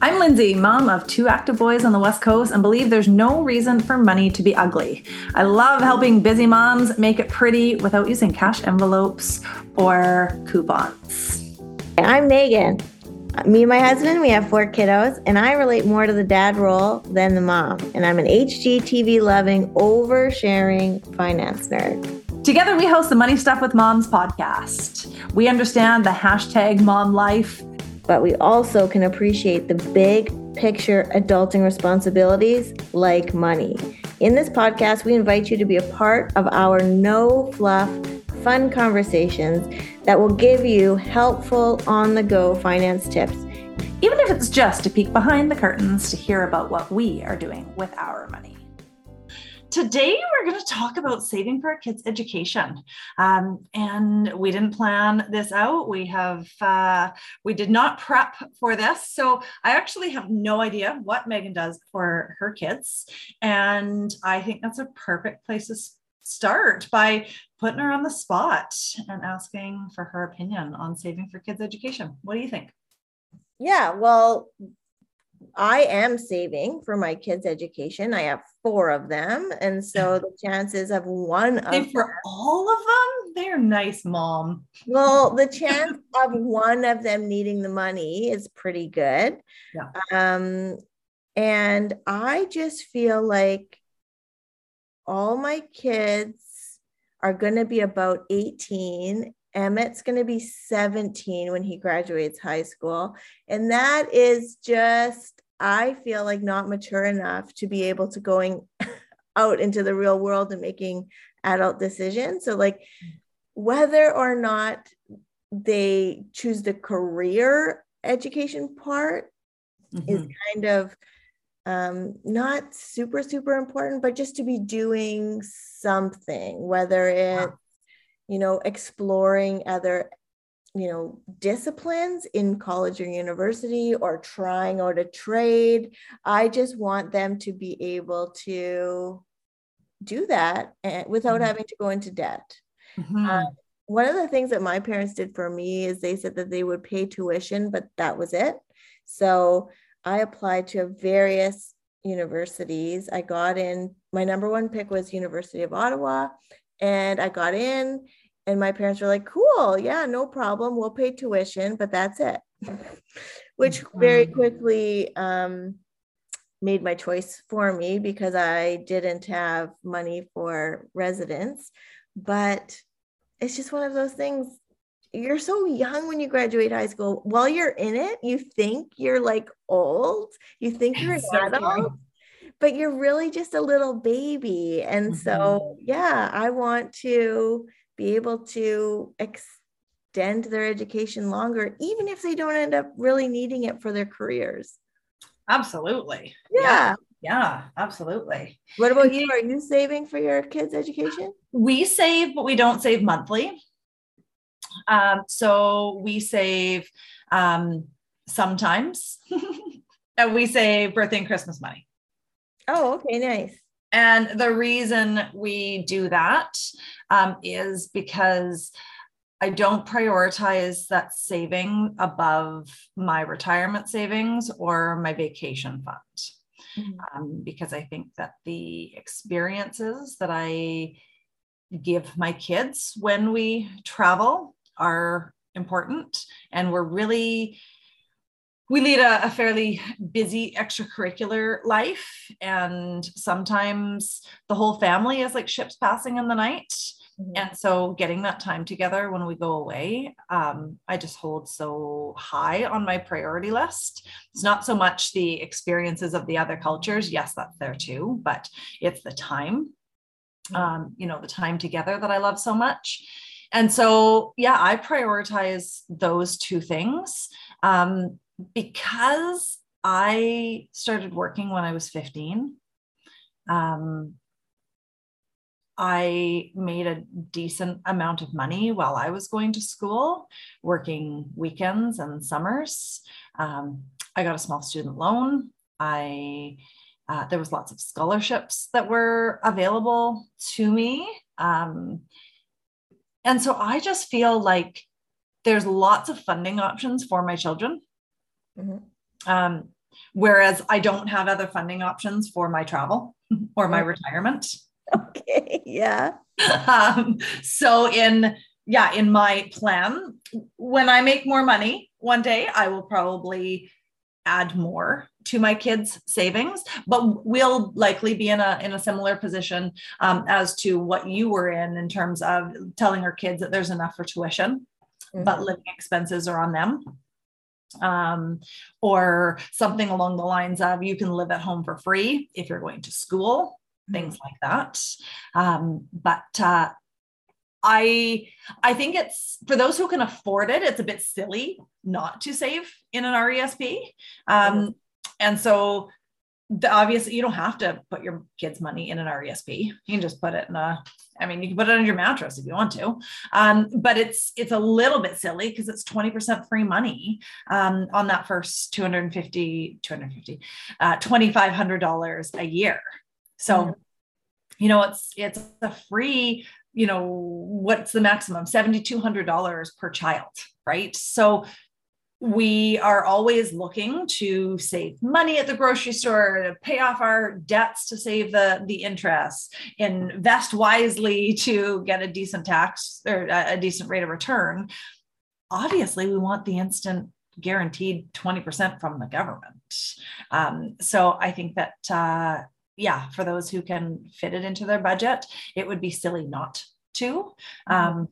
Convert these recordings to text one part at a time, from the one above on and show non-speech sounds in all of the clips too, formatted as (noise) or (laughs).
I'm Lindsay, mom of two active boys on the West Coast, and believe there's no reason for money to be ugly. I love helping busy moms make it pretty without using cash envelopes or coupons. I'm Megan. Me and my husband, we have four kiddos, and I relate more to the dad role than the mom. And I'm an HGTV loving, oversharing finance nerd. Together, we host the Money Stuff with Moms podcast. We understand the hashtag mom life but we also can appreciate the big picture adulting responsibilities like money. In this podcast, we invite you to be a part of our no fluff, fun conversations that will give you helpful on the go finance tips. Even if it's just to peek behind the curtains to hear about what we are doing with our money. Today, we're going to talk about saving for our kids' education. Um, and we didn't plan this out. We have, uh, we did not prep for this. So I actually have no idea what Megan does for her kids. And I think that's a perfect place to start by putting her on the spot and asking for her opinion on saving for kids' education. What do you think? Yeah, well, I am saving for my kids' education. I have four of them. And so (laughs) the chances of one of them for them, all of them, they're nice, mom. Well, the (laughs) chance of one of them needing the money is pretty good. Yeah. Um, and I just feel like all my kids are going to be about 18 Emmett's going to be 17 when he graduates high school. And that is just, I feel like not mature enough to be able to going (laughs) out into the real world and making adult decisions. So, like, whether or not they choose the career education part mm-hmm. is kind of um, not super, super important, but just to be doing something, whether it's you know, exploring other, you know, disciplines in college or university or trying out a trade. I just want them to be able to do that and, without mm-hmm. having to go into debt. Mm-hmm. Uh, one of the things that my parents did for me is they said that they would pay tuition, but that was it. So I applied to various universities. I got in, my number one pick was University of Ottawa and I got in and my parents were like, cool, yeah, no problem. We'll pay tuition, but that's it. (laughs) Which very quickly um, made my choice for me because I didn't have money for residence. But it's just one of those things. You're so young when you graduate high school. While you're in it, you think you're like old. You think you're an (laughs) so adult, but you're really just a little baby. And mm-hmm. so, yeah, I want to be able to extend their education longer, even if they don't end up really needing it for their careers. Absolutely. Yeah. yeah. Yeah, absolutely. What about you? Are you saving for your kids' education? We save, but we don't save monthly. Um, so we save um, sometimes, (laughs) and we save birthday and Christmas money. Oh, okay, nice. And the reason we do that um, is because I don't prioritize that saving above my retirement savings or my vacation fund. Mm-hmm. Um, because I think that the experiences that I give my kids when we travel are important. And we're really we lead a, a, fairly busy extracurricular life and sometimes the whole family is like ships passing in the night mm-hmm. and so getting that time together when we go away um, i just hold so high on my priority list it's not so much the experiences of the other cultures yes that's there too but it's the time mm-hmm. um, you know the time together that i love so much and so yeah i prioritize those two things um, because I started working when I was 15, um, I made a decent amount of money while I was going to school, working weekends and summers. Um, I got a small student loan. I uh, there was lots of scholarships that were available to me, um, and so I just feel like there's lots of funding options for my children. Mm-hmm. Um, whereas I don't have other funding options for my travel (laughs) or my retirement. Okay. Yeah. (laughs) Um, so in yeah, in my plan, when I make more money one day, I will probably add more to my kids' savings, but we'll likely be in a in a similar position um, as to what you were in in terms of telling our kids that there's enough for tuition, mm-hmm. but living expenses are on them. Um, or something along the lines of you can live at home for free if you're going to school, things mm-hmm. like that. Um, but uh, I I think it's for those who can afford it, it's a bit silly not to save in an RESP. Um, mm-hmm. And so the obviously you don't have to put your kids' money in an RESP. You can just put it in a, I mean, you can put it on your mattress if you want to. Um, but it's it's a little bit silly because it's 20% free money um, on that first 250, 250, uh, $2,500 a year. So, mm-hmm. you know, it's it's a free you know, what's the maximum? $7,200 per child, right? So we are always looking to save money at the grocery store to pay off our debts to save the the interest invest wisely to get a decent tax or a decent rate of return obviously we want the instant guaranteed 20% from the government um, so i think that uh, yeah, for those who can fit it into their budget, it would be silly not to. Mm-hmm. Um,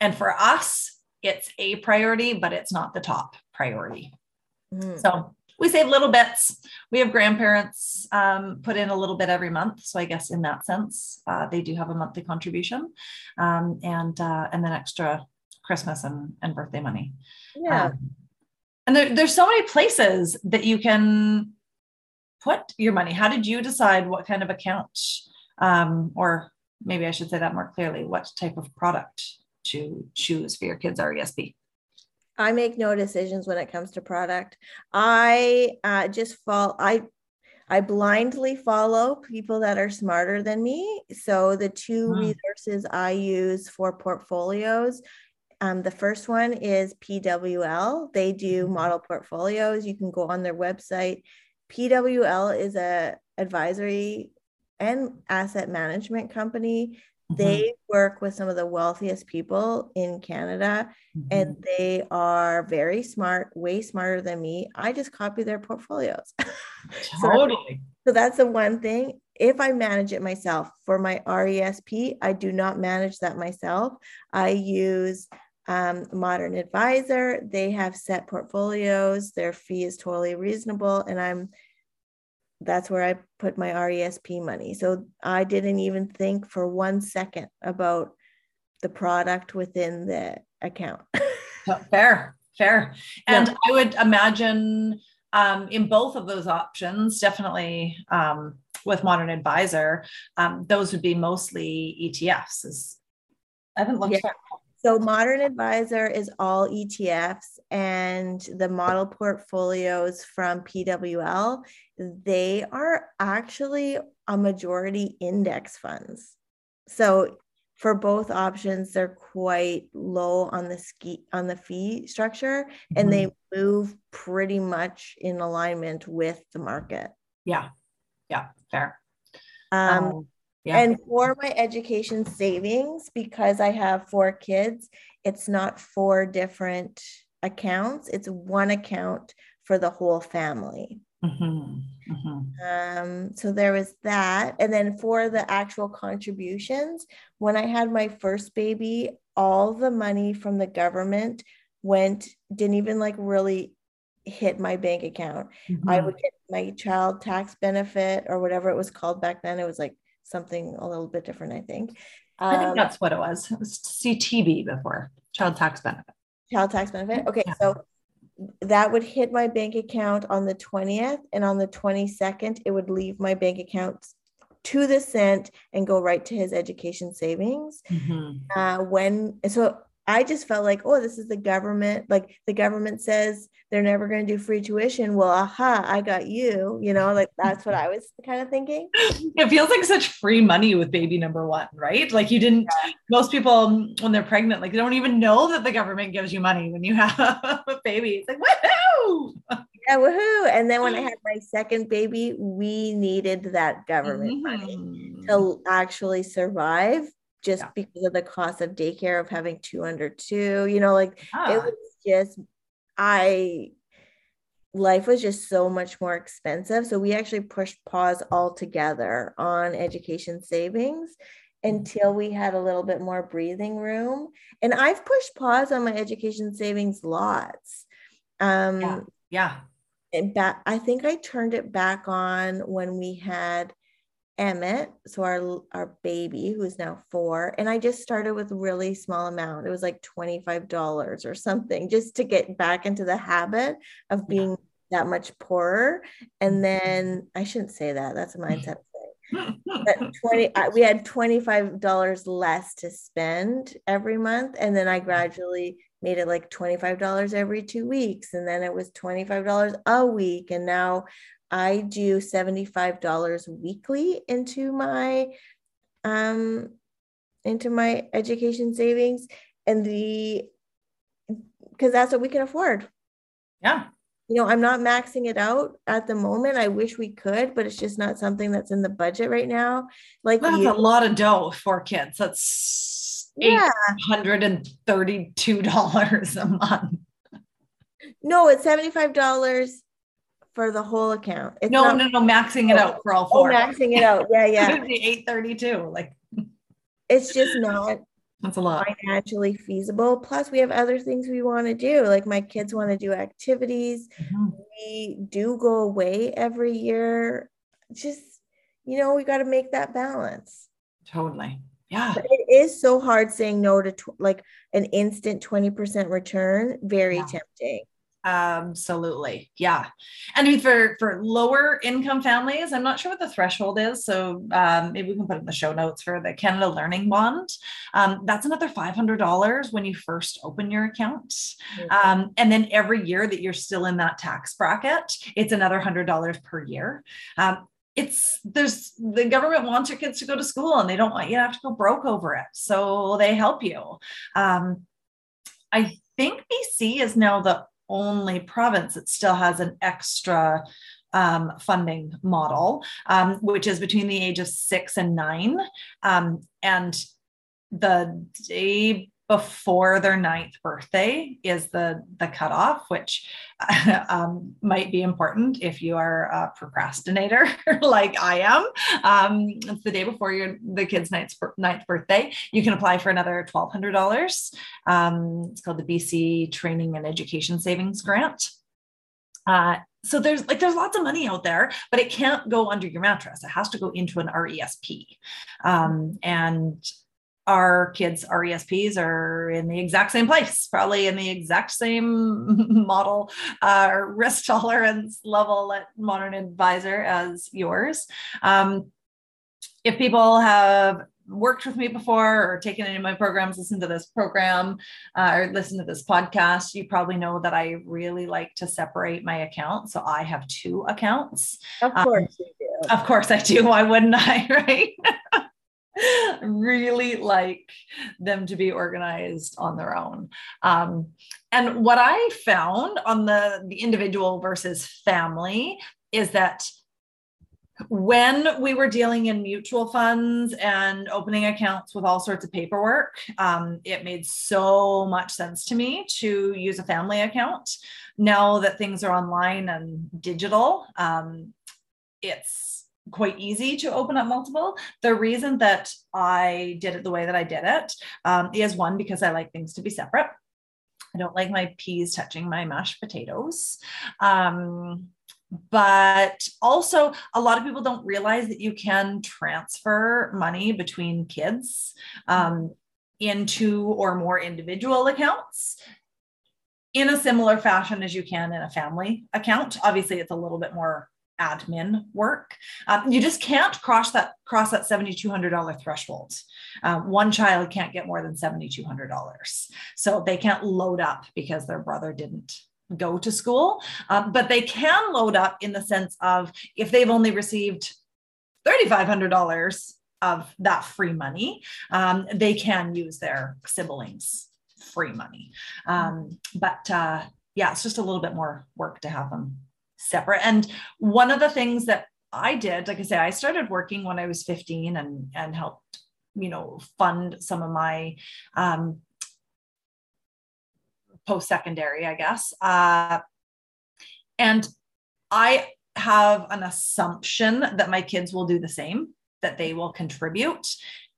and for us, it's a priority, but it's not the top priority. Mm-hmm. So we save little bits. We have grandparents um, put in a little bit every month, so I guess in that sense, uh, they do have a monthly contribution, um, and uh, and then extra Christmas and, and birthday money. Yeah. Um, and there, there's so many places that you can put your money? How did you decide what kind of account, um, or maybe I should say that more clearly, what type of product to choose for your kids' RESP? I make no decisions when it comes to product. I uh, just fall. I I blindly follow people that are smarter than me. So the two hmm. resources I use for portfolios um, the first one is PWL. They do mm-hmm. model portfolios. You can go on their website, PWL is a advisory and asset management company. Mm-hmm. They work with some of the wealthiest people in Canada mm-hmm. and they are very smart, way smarter than me. I just copy their portfolios. (laughs) totally. so, so that's the one thing. If I manage it myself for my RESP, I do not manage that myself. I use um, Modern Advisor. They have set portfolios. Their fee is totally reasonable, and I'm that's where I put my RESP money. So I didn't even think for one second about the product within the account. (laughs) fair, fair. And yeah. I would imagine um, in both of those options, definitely um, with Modern Advisor, um, those would be mostly ETFs. Is, I haven't looked yeah. So Modern Advisor is all ETFs and the model portfolios from PWL, they are actually a majority index funds. So for both options, they're quite low on the ski on the fee structure mm-hmm. and they mm-hmm. move pretty much in alignment with the market. Yeah. Yeah, fair. Um, um yeah. And for my education savings, because I have four kids, it's not four different accounts, it's one account for the whole family. Mm-hmm. Mm-hmm. Um, so there was that. And then for the actual contributions, when I had my first baby, all the money from the government went, didn't even like really hit my bank account. Mm-hmm. I would get my child tax benefit or whatever it was called back then. It was like something a little bit different, I think. Um, I think um, that's what it was. It was CTB before, child tax benefit. Child tax benefit. Okay, yeah. so that would hit my bank account on the 20th, and on the 22nd, it would leave my bank account to the cent and go right to his education savings. Mm-hmm. Uh, when so I just felt like, oh, this is the government. Like the government says they're never going to do free tuition. Well, aha, I got you. You know, like that's what I was kind of thinking. It feels like such free money with baby number one, right? Like you didn't, yeah. most people when they're pregnant, like they don't even know that the government gives you money when you have (laughs) a baby. It's like, woohoo! Yeah, woohoo. And then when I (laughs) had my second baby, we needed that government money Mhm. to actually survive just Yeah. because of the cost of daycare of having two under two. You know, like it Ah, was just I life was just so much more expensive. So we actually pushed pause altogether on education savings until we had a little bit more breathing room. And I've pushed pause on my education savings lots. Um Yeah. yeah. and back I think I turned it back on when we had Emmett, so our our baby who is now four, and I just started with a really small amount. It was like $25 or something just to get back into the habit of Yeah. being that much poorer. And mm-hmm. then I shouldn't say that. That's a mm. mindset thing. But (laughs) 20 I, we had $25 less to spend every month and then I gradually made it like $25 every 2 weeks and then it was $25 a week and now I do $75 weekly into my um into my education savings and the because that's what we can afford. yeah. You know, I'm not maxing it out at the moment. I wish we could, but it's just not something that's in the budget right now. Like That's you, a lot of dough for kids. That's yeah. $832 a month. No, it's $75 for the whole account. It's No, not no, no, maxing it out for all oh, four. maxing it out. Yeah, yeah. (laughs) It'd be 832. Like It's just not (laughs) that's a lot. financially feasible. Plus, we have other things we want to do. Like my kids want to do activities. Mhm. We do go away every year. Just, you know, we got to make that balance. Totally. Yeah. But it is so hard saying no to tw- like an instant 20% return. Very Yeah. tempting. Absolutely. Yeah. And I mean, for, for lower income families, I'm not sure what the threshold is. So um, maybe we can put it in the show notes for the Canada Learning Bond. Um, that's another $500 when you first open your account. Um, and then every year that you're still in that tax bracket, it's another $100 per year. Um, it's there's the government wants your kids to go to school and they don't want you to have to go broke over it. So they help you. Um, I think BC is now the only province that still has an extra um, funding model, um, which is between the age of six and nine. Um, and the day before their ninth birthday is the the cutoff, which (laughs) um, might be important if you are a procrastinator (laughs) like I am. Um, it's the day before your the kid's ninth, ninth birthday. You can apply for another twelve hundred dollars. Um, it's called the BC Training and Education Savings Grant. Uh, so there's like there's lots of money out there, but it can't go under your mattress. It has to go into an RESP, um, and our kids' RESPs are in the exact same place, probably in the exact same (laughs) model uh, risk (laughs) tolerance level at Modern Advisor as yours. Um, if people have worked with me before or taken any of my programs, listen to this program uh, or listen to this podcast, you probably know that I really like to separate my accounts. So I have two accounts. Of Um, course you do. Of course I do. Why wouldn't I? (laughs) Right. Really like them to be organized on their own. Um, and what I found on the, the individual versus family is that when we were dealing in mutual funds and opening accounts with all sorts of paperwork, um, it made so much sense to me to use a family account. Now that things are online and digital, um, it's quite easy to open up multiple. The reason that I did it the way that I did it um, is one, because I like things to be separate. I don't like my peas touching my mashed potatoes. Um, but also, a lot of people don't realize that you can transfer money between kids um, into or more individual accounts in a similar fashion as you can in a family account. Obviously, it's a little bit more admin work. Um, you just can't cross that cross that seventy two hundred dollar threshold. Um, one child can't get more than seventy two hundred dollars, so they can't load up because their brother didn't go to school. Um, but they can load up in the sense of if they've only received thirty five hundred dollars of that free money, um, they can use their siblings' free money. Um, but uh, yeah, it's just a little bit more work to have them separate. And one of the things that I did, like I said, I started working when I was 15 and and helped, you know, fund some of my um, post-secondary, I guess. Uh, and I have an assumption that my kids will do the same, that they will contribute.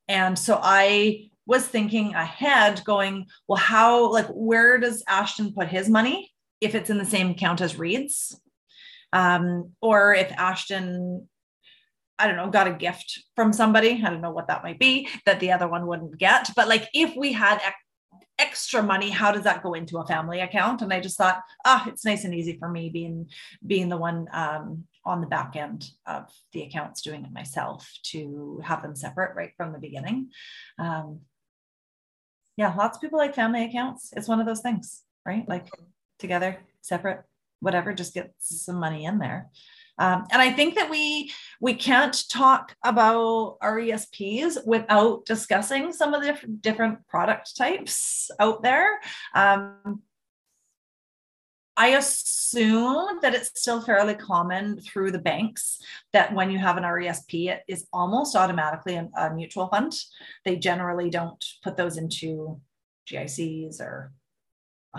And so I was thinking ahead, going, well, how, like, where does Ashton put his money if it's in the same account as Reed's? Um, or if Ashton, I don't know, got a gift from somebody, I don't know what that might be, that the other one wouldn't get. But like, if we had extra money how does that go into a family account? And i just thought ah it's nice and easy for me being being the one um, on the back end of the accounts doing it myself to have them separate right from the beginning. Um, yeah lots of people like family accounts. It's one of those things right? Like together separate whatever just get some money in there um, and I think that we we can't talk about RESPs without discussing some of the different product types out there. Um, I assume that it's still fairly common through the banks that when you have an RESP, it is almost automatically a, a mutual fund. They generally don't put those into GICs or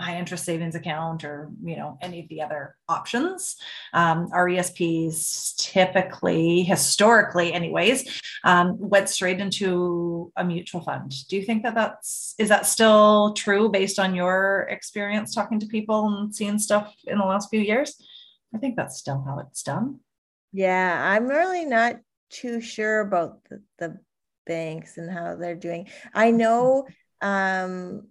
high interest savings account or you know any of the other options. Um, resps typically historically anyways um, went straight into a mutual fund. Do you think that that's is that still true based on your experience talking to people and seeing stuff in the last few years? I think that's still how it's done. Yeah i'm really not too sure about the, the banks and how they're doing. I know um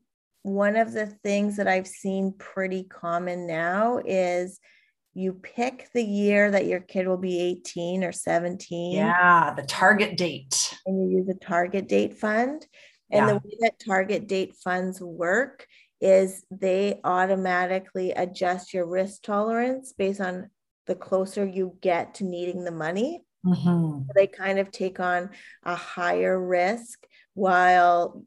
one of the things that I've seen pretty common now is you pick the year that your kid will be 18 or 17. Yeah, the target date. And you use a target date fund. And yeah. the way that target date funds work is they automatically adjust your risk tolerance based on the closer you get to needing the money. Mm-hmm. They kind of take on a higher risk while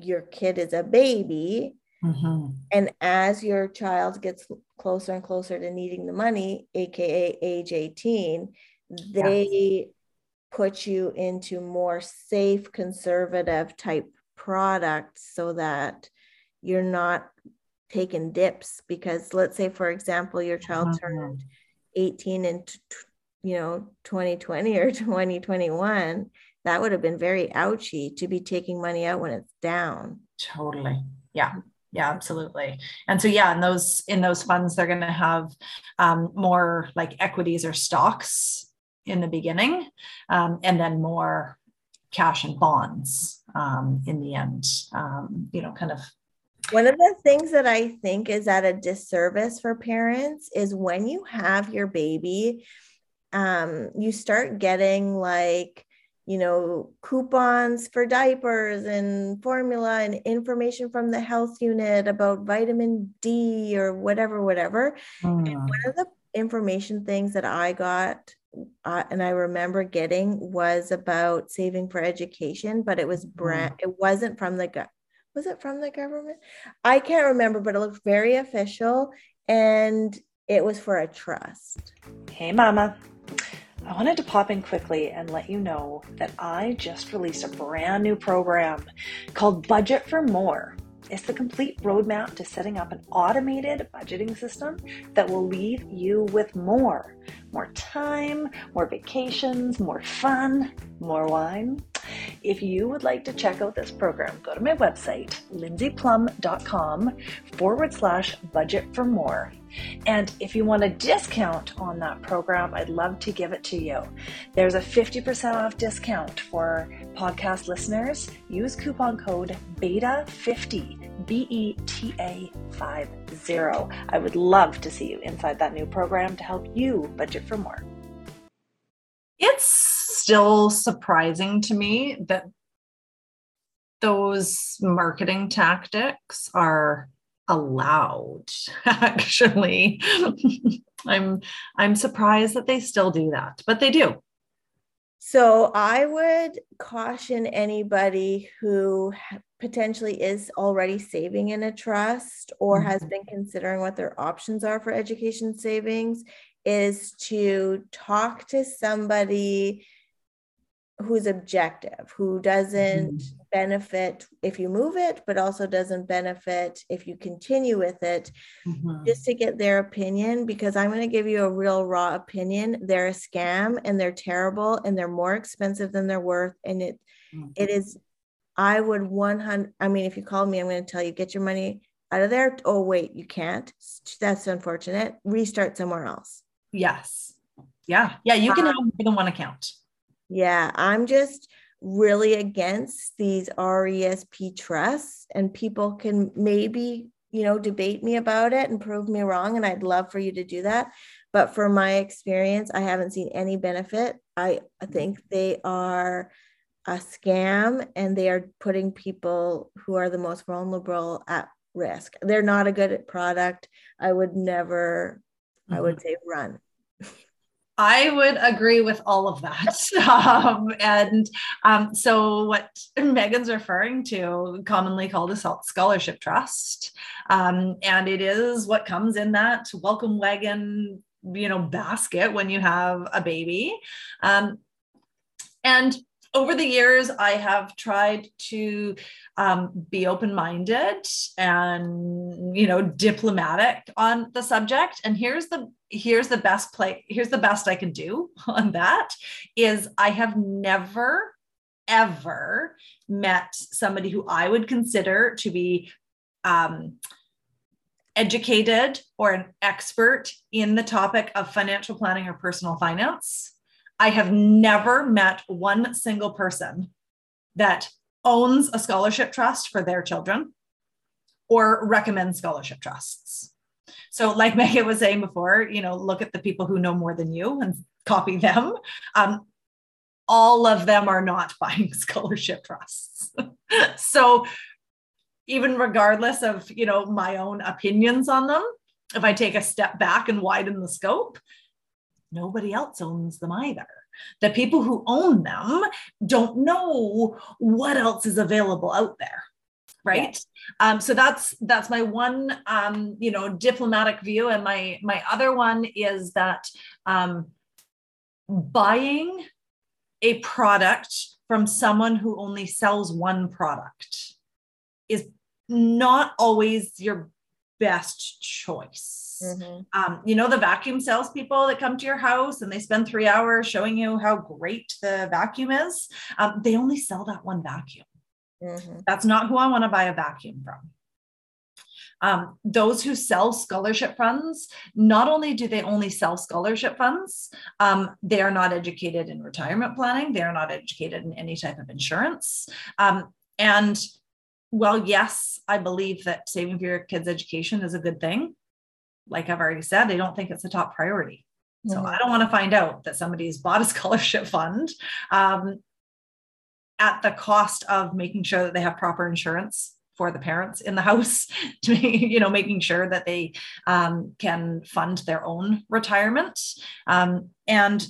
your kid is a baby. Mm-hmm. And as your child gets closer and closer to needing the money, AKA age 18, they put you into more safe, conservative type products so that you're not taking dips. Because let's say, for example, your child mm-hmm. turned 18 in, you know, 2020 or (laughs) 2021 that would have been very ouchy to be taking money out when it's down. Totally. Yeah. Yeah, absolutely. And so, yeah, in those in those funds, they're going to have um, more like equities or stocks in the beginning, um, and then more cash and bonds um, in the end. Um, you know, kind of one of the things that I think is at a disservice for parents is when you have your baby, um, you start getting like you know, coupons for diapers and formula and information from the health unit about vitamin D or whatever, whatever. Mm. And one of the information things that I got uh, and I remember getting was about saving for education, but it was brand, mm. it wasn't from the, go- was it from the government? I can't remember, but it looked very official and it was for a trust. Hey, mama. I wanted to pop in quickly and let you know that I just released a brand new program called Budget for More. It's the complete roadmap to setting up an automated budgeting system that will leave you with more. More time, more vacations, more fun, more wine. If you would like to check out this program, go to my website, lindsayplum.com forward slash budget for more. And if you want a discount on that program, I'd love to give it to you. There's a 50% off discount for podcast listeners. Use coupon code BETA50, B E T A 50. I would love to see you inside that new program to help you budget for more. Still surprising to me that those marketing tactics are allowed (laughs) actually i'm i'm surprised that they still do that but they do so i would caution anybody who potentially is already saving in a trust or mm-hmm. has been considering what their options are for education savings is to talk to somebody who's objective, who doesn't mm-hmm. benefit if you move it, but also doesn't benefit if you continue with it, mm-hmm. just to get their opinion. Because I'm going to give you a real raw opinion. They're a scam and they're terrible and they're more expensive than they're worth. And it, mm-hmm. it is, I would 100, I mean, if you call me, I'm going to tell you, get your money out of there. Oh, wait, you can't. That's unfortunate. Restart somewhere else. Yes. Yeah. Yeah. You can um, have more than one account. Yeah, I'm just really against these RESP trusts, and people can maybe, you know, debate me about it and prove me wrong. And I'd love for you to do that. But for my experience, I haven't seen any benefit. I, I think they are a scam and they are putting people who are the most vulnerable at risk. They're not a good product. I would never, mm-hmm. I would mm-hmm. say run. I would agree with all of that. (laughs) Um, and um, so, what Megan's referring to, commonly called a scholarship trust, um, and it is what comes in that welcome wagon, you know, basket when you have a baby. Um, and over the years, I have tried to um, be open minded and you know diplomatic on the subject. And here's the here's the best play. Here's the best I can do (laughs) on that is I have never ever met somebody who I would consider to be um, educated or an expert in the topic of financial planning or personal finance I have never met one single person that owns a scholarship trust for their children or recommends scholarship trusts. So, like (laughs) Megan was saying before, you know, look at the people who know more than you and copy them. Um, all of them are not (laughs) buying scholarship trusts. (laughs) so, even regardless of you know my own opinions on them, if I take a step back and widen the scope, nobody else owns them either. The people who own them don't know what else is available out there right yeah. um, so that's that's my one um, you know diplomatic view and my my other one is that um, buying a product from someone who only sells one product is not always your best choice Mm-hmm. Um, you know, the vacuum salespeople that come to your house and they spend three hours showing you how great the vacuum is. Um, they only sell that one vacuum. Mm-hmm. That's not who I want to buy a vacuum from. Um, those who sell scholarship funds, not only do they only sell scholarship funds, um, they are not educated in retirement planning, they are not educated in any type of insurance. Um, and well, yes, I believe that saving for your kids' education is a good thing like I've already said, they don't think it's a top priority. So mm-hmm. I don't want to find out that somebody's (laughs) bought a scholarship fund um, at the cost of making sure that they have proper insurance for the parents in the (laughs) house to you know making sure that they um, can fund their own retirement um, and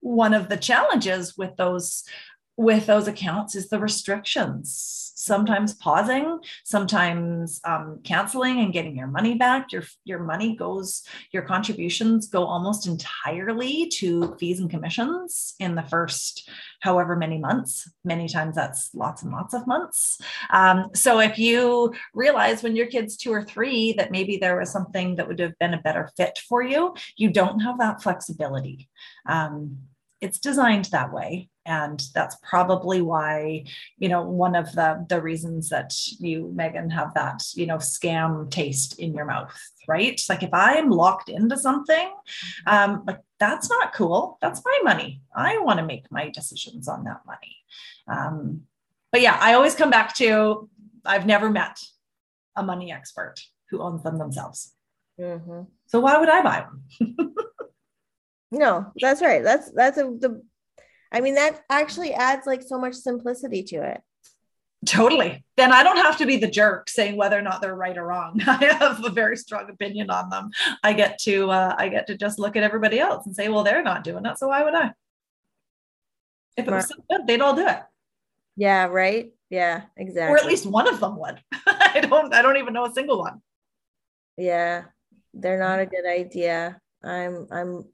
one of the challenges with those with those accounts is the restrictions. Sometimes pausing sometimes um, canceling and getting your money back. Your your money goes your contributions go almost entirely to fees and commissions in the first however many months. Many times that's lots and lots of months. Um, so if you realize when your kid's two or three that maybe there was something that would have been a better fit for you you don't have that flexibility. Um, it's designed that way and that's probably why you know one of the the reasons that you megan have that you know scam taste in your mouth right? Like if i'm locked into something um like that's not cool. That's my money. I want to make my decisions on that money. Um but yeah i always come back to i've never met a money expert who owns them themselves. Mm-hmm. so why would i buy one (laughs) no that's right. That's that's a, the I mean, that actually adds like so much simplicity to it. Totally. Then I don't have to be the jerk saying whether or not they're right or wrong. (laughs) I have a very strong opinion on them. I get to uh, I get to just look at everybody else and say, well, they're not doing it, so why would I? If it was so good, they'd all do it. Yeah. Right. Yeah. Exactly. Or at least one of them would. (laughs) I don't. I don't even know a single one. Yeah, they're not a good idea. I'm I'm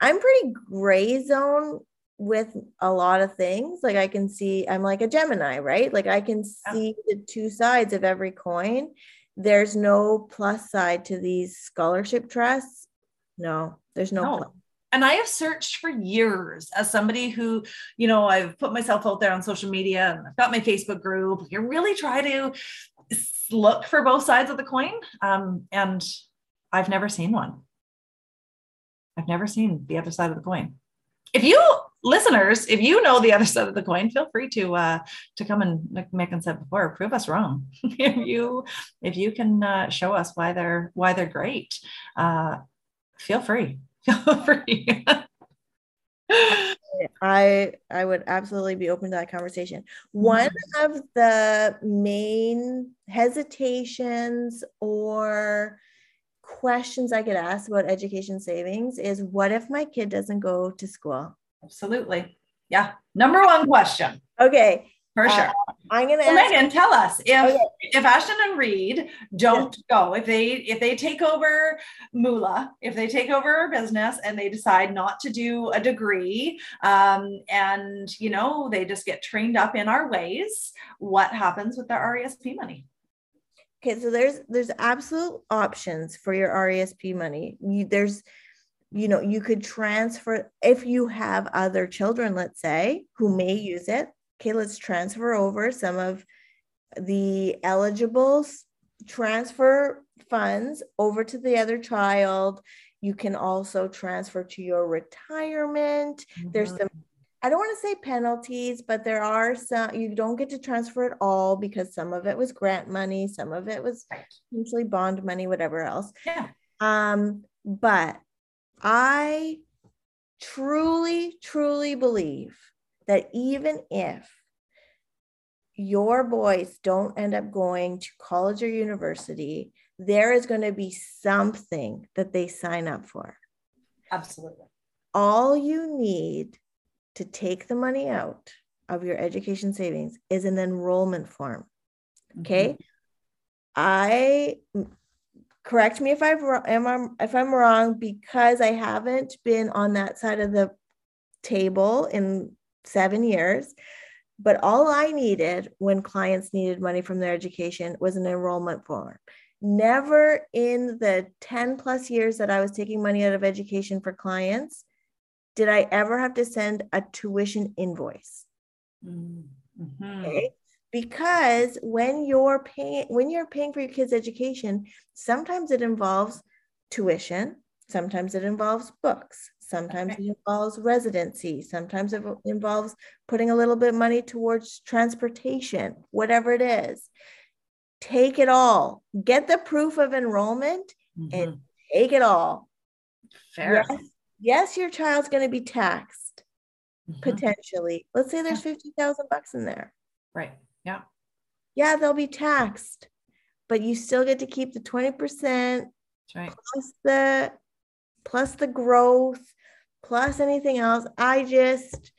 I'm pretty gray zone with a lot of things. Like I can see, I'm like a Gemini, right? Like I can see yeah. the two sides of every coin. There's no plus side to these scholarship trusts. No, there's no. no. And I have searched for years as somebody who, you know, I've put myself out there on social media and I've got my Facebook group. You really try to look for both sides of the coin. Um, and I've never seen one. I've never seen the other side of the coin. If you listeners, if you know the other side of the coin, feel free to uh, to come and like Megan said before, prove us wrong. (laughs) if you if you can uh, show us why they're why they're great, uh, feel free. (laughs) Feel free. I I would absolutely be open to that conversation. One mm-hmm. of the main hesitations or questions I get asked about education savings is what if my kid doesn't go to school? Absolutely. Yeah. Number one question. Okay. For sure. Uh, I'm gonna well, Megan, tell us if okay. if Ashton and Reed don't go, if they if they take over Moolah, if they take over our business and they decide not to do a degree, um, and you know they just get trained up in our ways, what happens with their RESP money? Okay, so there's there's absolute options for your RESP money. You, there's you know you could transfer if you have other children let's say who may use it okay let's transfer over some of the eligible transfer funds over to the other child you can also transfer to your retirement mm-hmm. there's some I don't want to say penalties, but there are some, you don't get to transfer it all because some of it was grant money, some of it was potentially bond money, whatever else. Yeah. Um, but I truly, truly believe that even if your boys don't end up going to college or university, there is going to be something that they sign up for. Absolutely. All you need to take the money out of your education savings is an enrollment form. Okay. Mm-hmm. I correct me if I am if I'm wrong because I haven't been on that side of the table in 7 years. But all I needed when clients needed money from their education was an enrollment form. Never in the 10 plus years that I was taking money out of education for clients did I ever have to send a tuition invoice. Mm-hmm. Okay. Because when you're paying when you're paying for your kids' education, sometimes it involves tuition, sometimes it involves books, sometimes okay. it involves residency, sometimes it involves putting a little bit of money towards transportation, whatever it is. Take it all. Get the proof of enrollment mm-hmm. and take it all. Fair. Yes, yes, your child's going to be taxed mm-hmm. potentially. Let's say there's 50,000 bucks in there. Right. Yeah. Yeah, they'll be taxed, but you still get to keep the 20% That's right. plus the plus the growth plus anything else. I just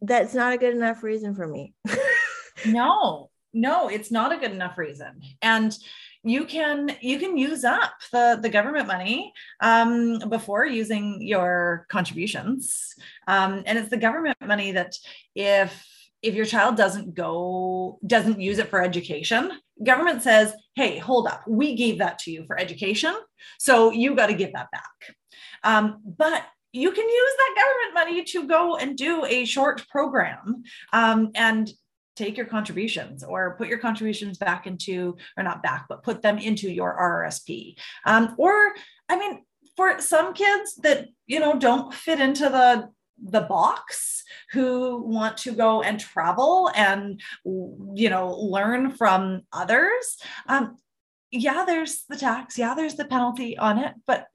that's not a good enough reason for me. (laughs) no. No, it's not a good enough reason. And you can you can use up the the government money um, before using your contributions um, and it's the government money that if if your child doesn't go doesn't use it for education government says hey hold up we gave that to you for education so you got to give that back um, but you can use that government money to go and do a short program um, and take your contributions or put your contributions back into, or not back, but put them into your RRSP. Um, or, I mean, for some kids that, you know, don't fit into the the box who want to go and travel and you know learn from others um, yeah there's the tax yeah there's the penalty on it but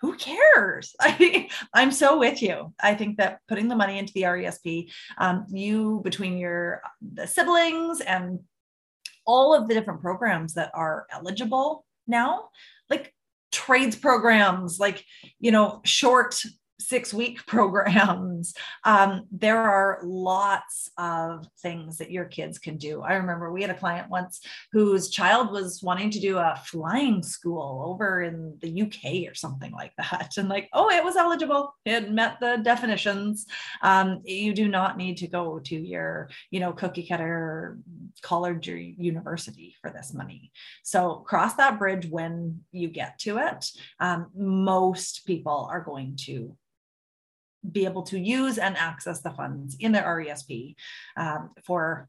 who cares? I, (laughs) I'm so with you. I think that putting the money into the RESP, um, you between your the siblings and all of the different programs that are eligible now, like trades programs, like you know, short six week (laughs) programs. Um, there are lots of things that your kids can do. I remember we had a client once whose child was wanting to do a flying school over in the UK or something like (laughs) that. And like, oh, it was eligible, it met the definitions. Um, you do not need to go to your, you know, cookie cutter college or university for this money. So cross that bridge when you get to it. Um, most people are going to be able to use and access the funds in their RESP um, for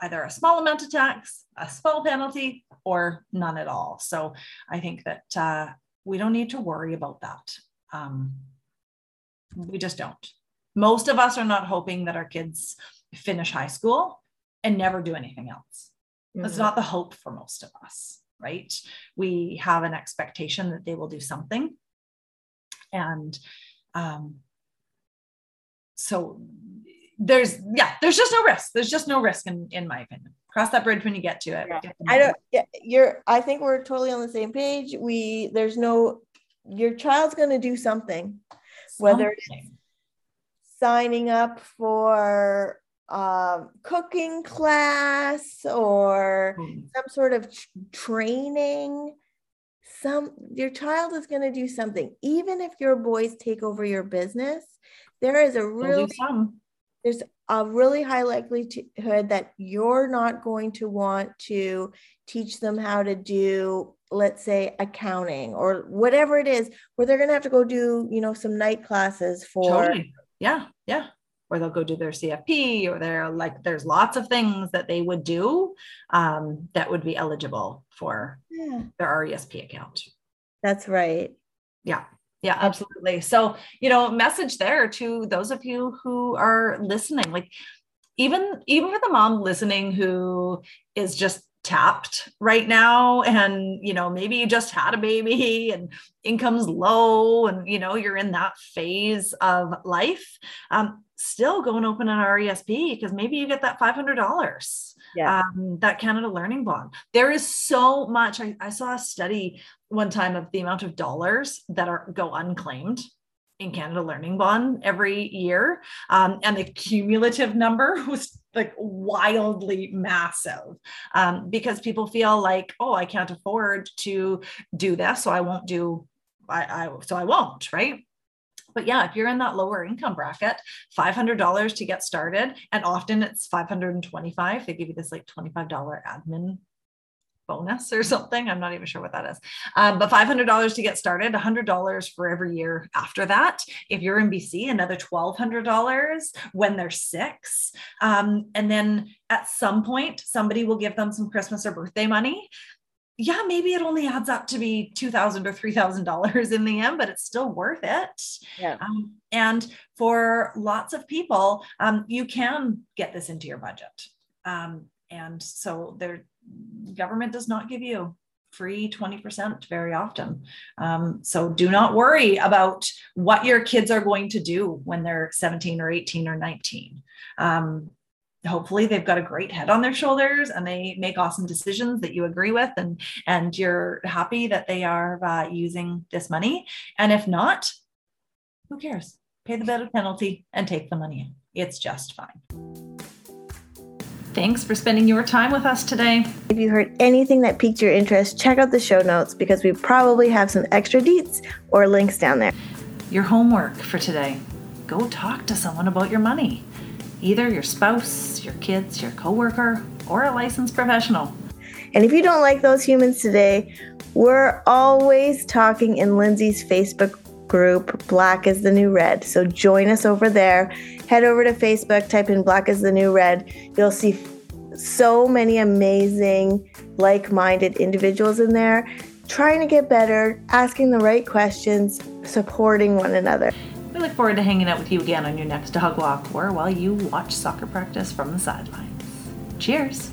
either a small amount of tax, a small penalty, or none at all. So I think that uh, we don't need to worry about that. Um, we just don't. Most of us are not hoping that our kids finish high school and never do anything else. Mm-hmm. That's not the hope for most of us, right? We have an expectation that they will do something. And um, so there's yeah there's just no risk there's just no risk in in my opinion cross that bridge when you get to it yeah. i don't yeah, you're i think we're totally on the same page we there's no your child's going to do something, something. whether it's signing up for um, cooking class or mm. some sort of training some your child is going to do something. Even if your boys take over your business there is a really there's a really high likelihood that you're not going to want to teach them how to do let's say accounting or whatever it is where they're going to have to go do you know some night classes for totally. yeah yeah or they'll go do their cfp or they're like there's lots of things that they would do um, that would be eligible for yeah. their resp account. That's right. Yeah. Yeah absolutely. So you know message there to those of you who are listening like even even for the mom listening who is just tapped right now and you know maybe you just had a baby (laughs) and income's low and you know you're in that phase of life um, still go and open an resp because maybe you get that $500 yeah. Um, that Canada Learning Bond. There is so much. I, I, saw a study one time of the amount of dollars that are go unclaimed in Canada Learning Bond every year, um, and the cumulative number (laughs) was like wildly massive um, because people feel like, oh, I can't afford to do this, so I won't do. I, I so I won't, right? But yeah, if you're in that lower income bracket, $500 to get started, and often it's 525. They give you this like $25 admin bonus or something. I'm not even sure what that is. Um, but $500 to get started, $100 for every year after that. If you're in BC, another $1,200 when they're six. Um, and then at some point, somebody will give them some Christmas or birthday money yeah, maybe it only adds up to be $2,000 or three thousand dollars in the end, but it's still worth it. Yeah. Um, and for lots of people, um, you can get this into your budget. Um, and so their government does not give you free 20% very often. Um, so do not worry about what your kids are going to do when they're 17 or 18 or 19. Um, hopefully they've got a great head on their shoulders and they make awesome decisions that you agree with and and you're happy that they are uh, using this money and if not who cares pay the better penalty and take the money it's just fine Thanks for spending your time with us today. If you heard anything that piqued your interest, check out the show notes because we probably have some extra deets or links down there. Your homework for today go talk to someone about your money either your spouse, your kids, your coworker, or a licensed professional. And if you don't like those humans today, we're always talking in Lindsay's Facebook group, Black is the New Red. So join us over there. Head over to Facebook, type in Black is the New Red. You'll see so many amazing, like minded individuals in there trying to get better, asking the right questions, supporting one another. We look forward to hanging out with you again on your next dog walk or while you watch soccer practice from the sidelines. Cheers!